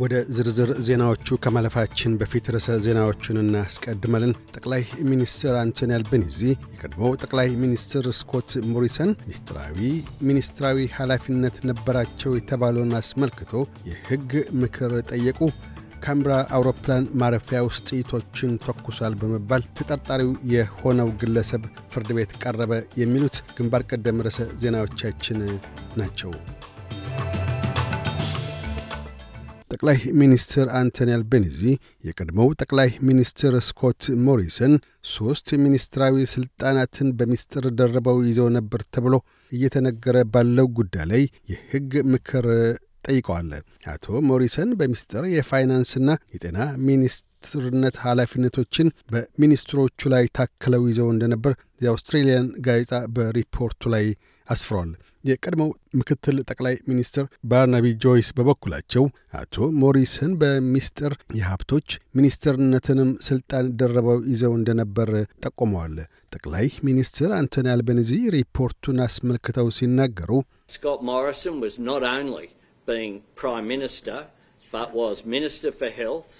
ወደ ዝርዝር ዜናዎቹ ከማለፋችን በፊት ርዕሰ ዜናዎቹን እናስቀድመልን። ጠቅላይ ሚኒስትር አንቶኒ አልቤኒዚ የቀድሞው ጠቅላይ ሚኒስትር ስኮት ሞሪሰን ሚኒስትራዊ ሚኒስትራዊ ኃላፊነት ነበራቸው የተባለውን አስመልክቶ የሕግ ምክር ጠየቁ። ካምብራ አውሮፕላን ማረፊያ ውስጥ ጥይቶችን ተኩሷል በመባል ተጠርጣሪው የሆነው ግለሰብ ፍርድ ቤት ቀረበ። የሚሉት ግንባር ቀደም ርዕሰ ዜናዎቻችን ናቸው። ጠቅላይ ሚኒስትር አንቶኒ አልቤኒዚ የቀድሞው ጠቅላይ ሚኒስትር ስኮት ሞሪሰን ሦስት ሚኒስትራዊ ሥልጣናትን በሚስጥር ደርበው ይዘው ነበር ተብሎ እየተነገረ ባለው ጉዳይ ላይ የሕግ ምክር ጠይቀዋል። አቶ ሞሪሰን በሚስጥር የፋይናንስና የጤና ሚኒስትርነት ኃላፊነቶችን በሚኒስትሮቹ ላይ ታክለው ይዘው እንደነበር የአውስትሬልያን ጋዜጣ በሪፖርቱ ላይ አስፍሯል። የቀድሞው ምክትል ጠቅላይ ሚኒስትር ባርናቢ ጆይስ በበኩላቸው አቶ ሞሪሰን በሚስጥር የሀብቶች ሚኒስትርነትንም ስልጣን ደረበው ይዘው እንደነበር ጠቁመዋል። ጠቅላይ ሚኒስትር አንቶኒ አልቤኒዚ ሪፖርቱን አስመልክተው ሲናገሩ Scott Morrison was not only being Prime Minister, but was Minister for Health,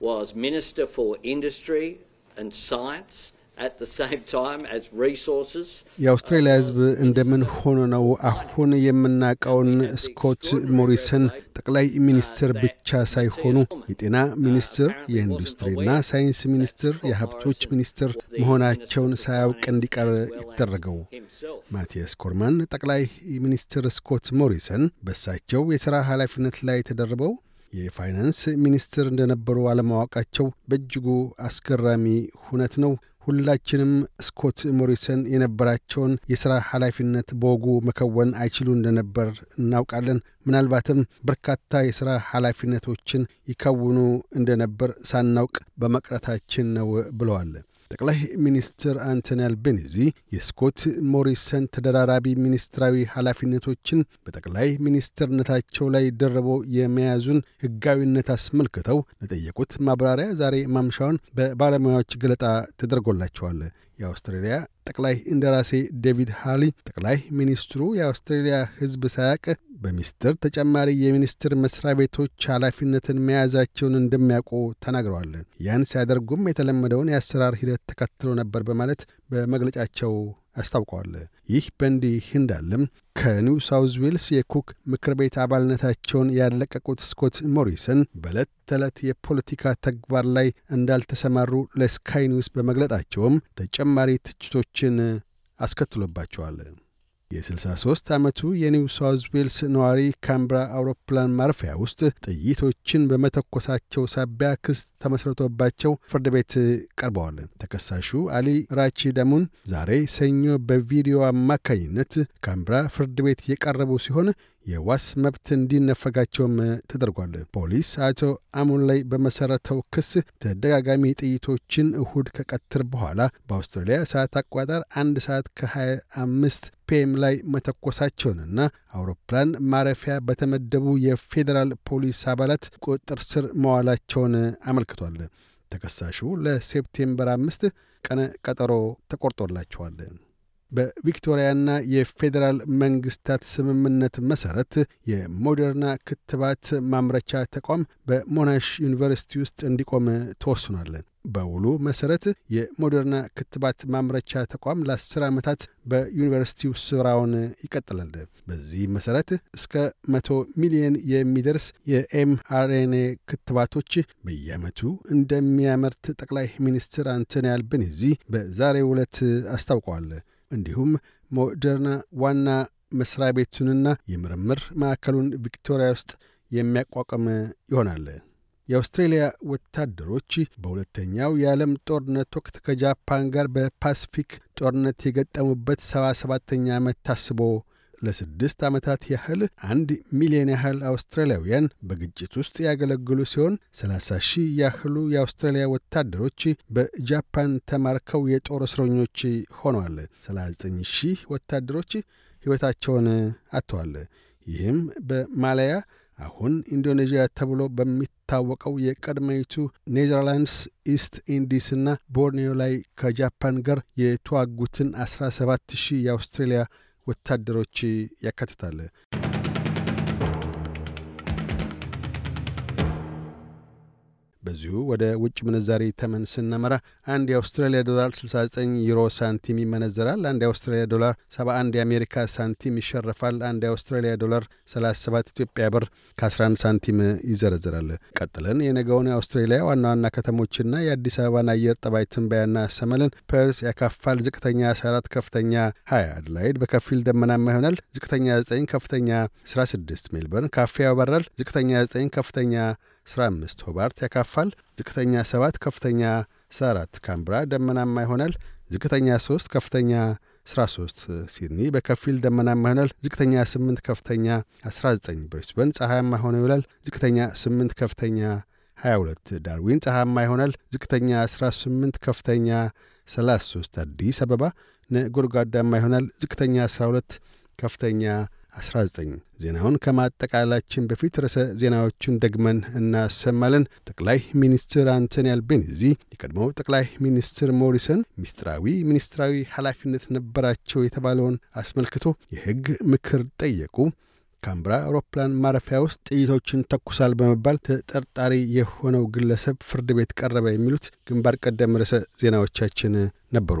was Minister for Industry and Science Resources. የአውስትሬልያ ሕዝብ እንደምን ሆኖ ነው አሁን የምናውቀውን ስኮት ሞሪሰን ጠቅላይ ሚኒስትር ብቻ ሳይሆኑ የጤና ሚኒስትር፣ የኢንዱስትሪና ሳይንስ ሚኒስትር፣ የሀብቶች ሚኒስትር መሆናቸውን ሳያውቅ እንዲቀር ተደረገው? ማቲያስ ኮርማን ጠቅላይ ሚኒስትር ስኮት ሞሪሰን በእሳቸው የሥራ ኃላፊነት ላይ ተደርበው የፋይናንስ ሚኒስትር እንደነበሩ አለማወቃቸው በእጅጉ አስገራሚ ሁነት ነው። ሁላችንም ስኮት ሞሪሰን የነበራቸውን የሥራ ኃላፊነት በወጉ መከወን አይችሉ እንደነበር እናውቃለን። ምናልባትም በርካታ የሥራ ኃላፊነቶችን ይከውኑ እንደነበር ሳናውቅ በመቅረታችን ነው ብለዋል። ጠቅላይ ሚኒስትር አንቶኒ አልቤኒዚ የስኮት ሞሪሰን ተደራራቢ ሚኒስትራዊ ኃላፊነቶችን በጠቅላይ ሚኒስትርነታቸው ላይ ደርበው የመያዙን ሕጋዊነት አስመልክተው ለጠየቁት ማብራሪያ ዛሬ ማምሻውን በባለሙያዎች ገለጣ ተደርጎላቸዋል። የአውስትሬልያ ጠቅላይ እንደራሴ ዴቪድ ሃሊ ጠቅላይ ሚኒስትሩ የአውስትሬልያ ሕዝብ ሳያቅ በሚስጥር ተጨማሪ የሚኒስትር መስሪያ ቤቶች ኃላፊነትን መያዛቸውን እንደሚያውቁ ተናግረዋል። ያን ሲያደርጉም የተለመደውን የአሰራር ሂደት ተከትሎ ነበር በማለት በመግለጫቸው አስታውቀዋል። ይህ በእንዲህ እንዳለም ከኒው ሳውዝ ዌልስ የኩክ ምክር ቤት አባልነታቸውን ያለቀቁት ስኮት ሞሪሰን በዕለት ተዕለት የፖለቲካ ተግባር ላይ እንዳልተሰማሩ ለስካይ ኒውስ በመግለጣቸውም ተጨማሪ ትችቶችን አስከትሎባቸዋል። የ63 ዓመቱ የኒው ሳውዝ ዌልስ ነዋሪ ካንብራ አውሮፕላን ማረፊያ ውስጥ ጥይቶችን በመተኮሳቸው ሳቢያ ክስ ተመስርቶባቸው ፍርድ ቤት ቀርበዋል። ተከሳሹ አሊ ራቺድ አሙን ዛሬ ሰኞ በቪዲዮ አማካኝነት ካምብራ ፍርድ ቤት የቀረቡ ሲሆን የዋስ መብት እንዲነፈጋቸውም ተደርጓል። ፖሊስ አቶ አሙን ላይ በመሠረተው ክስ ተደጋጋሚ ጥይቶችን እሁድ ከቀትር በኋላ በአውስትራሊያ ሰዓት አቆጣጠር አንድ ሰዓት ከ25 PM ላይ መተኮሳቸውንና አውሮፕላን ማረፊያ በተመደቡ የፌዴራል ፖሊስ አባላት ቁጥጥር ስር መዋላቸውን አመልክቷል። ተከሳሹ ለሴፕቴምበር አምስት ቀነ ቀጠሮ ተቆርጦላቸዋል። በቪክቶሪያና የፌዴራል መንግስታት ስምምነት መሠረት የሞደርና ክትባት ማምረቻ ተቋም በሞናሽ ዩኒቨርሲቲ ውስጥ እንዲቆም ተወስኗል። በውሉ መሠረት የሞደርና ክትባት ማምረቻ ተቋም ለአስር ዓመታት በዩኒቨርሲቲው ስራውን ይቀጥላል። በዚህ መሠረት እስከ መቶ ሚሊዮን የሚደርስ የኤምአርኤንኤ ክትባቶች በየዓመቱ እንደሚያመርት ጠቅላይ ሚኒስትር አንቶኒ አልቤኒዚ በዛሬው ዕለት አስታውቀዋል። እንዲሁም ሞደርና ዋና መስሪያ ቤቱንና የምርምር ማዕከሉን ቪክቶሪያ ውስጥ የሚያቋቋም ይሆናል። የአውስትሬልያ ወታደሮች በሁለተኛው የዓለም ጦርነት ወቅት ከጃፓን ጋር በፓሲፊክ ጦርነት የገጠሙበት ሰባ ሰባተኛ ዓመት ታስቦ ለስድስት ዓመታት ያህል አንድ ሚሊዮን ያህል አውስትራሊያውያን በግጭት ውስጥ ያገለግሉ ሲሆን 30 ሺህ ያህሉ የአውስትራሊያ ወታደሮች በጃፓን ተማርከው የጦር እስረኞች ሆነዋል። 39 ሺህ ወታደሮች ሕይወታቸውን አጥተዋል። ይህም በማላያ አሁን ኢንዶኔዥያ ተብሎ በሚታወቀው የቀድሞይቱ ኔዘርላንድስ ኢስት ኢንዲስና ቦርኔዮ ላይ ከጃፓን ጋር የተዋጉትን 17 ሺህ የአውስትሬልያ ወታደሮች ያካትታል። በዚሁ ወደ ውጭ ምንዛሪ ተመን ስናመራ አንድ የአውስትራሊያ ዶላር 69 ዩሮ ሳንቲም ይመነዘራል። አንድ የአውስትራሊያ ዶላር 71 የአሜሪካ ሳንቲም ይሸርፋል። አንድ የአውስትራሊያ ዶላር 37 ኢትዮጵያ ብር ከ11 ሳንቲም ይዘረዝራል። ቀጥለን የነገውን የአውስትራሊያ ዋና ዋና ከተሞችና የአዲስ አበባን አየር ጠባይ ትንበያ እናሰማለን ፐርስ ያካፋል። ዝቅተኛ 14፣ ከፍተኛ 20። አድላይድ በከፊል ደመናማ ይሆናል። ዝቅተኛ 9፣ ከፍተኛ 16። ሜልበርን ካፊያ ይኖራል። ዝቅተኛ 9፣ ከፍተኛ 15 ሆባርት ያካፋል። ዝቅተኛ 7 ከፍተኛ 14 ካምብራ ደመናማ ይሆናል። ዝቅተኛ 3 ከፍተኛ 13 ሲድኒ በከፊል ደመናማ ይሆናል። ዝቅተኛ 8 ከፍተኛ 19 ብሪስበን ፀሐያማ ሆኖ ይውላል። ዝቅተኛ 8 ከፍተኛ 22 ዳርዊን ፀሐያማ ይሆናል። ዝቅተኛ 18 ከፍተኛ 33 አዲስ አበባ ነጎድጓዳማ ይሆናል። ዝቅተኛ 12 ከፍተኛ 19 ዜናውን ከማጠቃላችን በፊት ርዕሰ ዜናዎቹን ደግመን እናሰማለን። ጠቅላይ ሚኒስትር አንቶኒ አልቤኒዚ የቀድሞው ጠቅላይ ሚኒስትር ሞሪሰን ሚስጥራዊ ሚኒስትራዊ ኃላፊነት ነበራቸው የተባለውን አስመልክቶ የሕግ ምክር ጠየቁ። ካምብራ አውሮፕላን ማረፊያ ውስጥ ጥይቶችን ተኩሳል በመባል ተጠርጣሪ የሆነው ግለሰብ ፍርድ ቤት ቀረበ። የሚሉት ግንባር ቀደም ርዕሰ ዜናዎቻችን ነበሩ።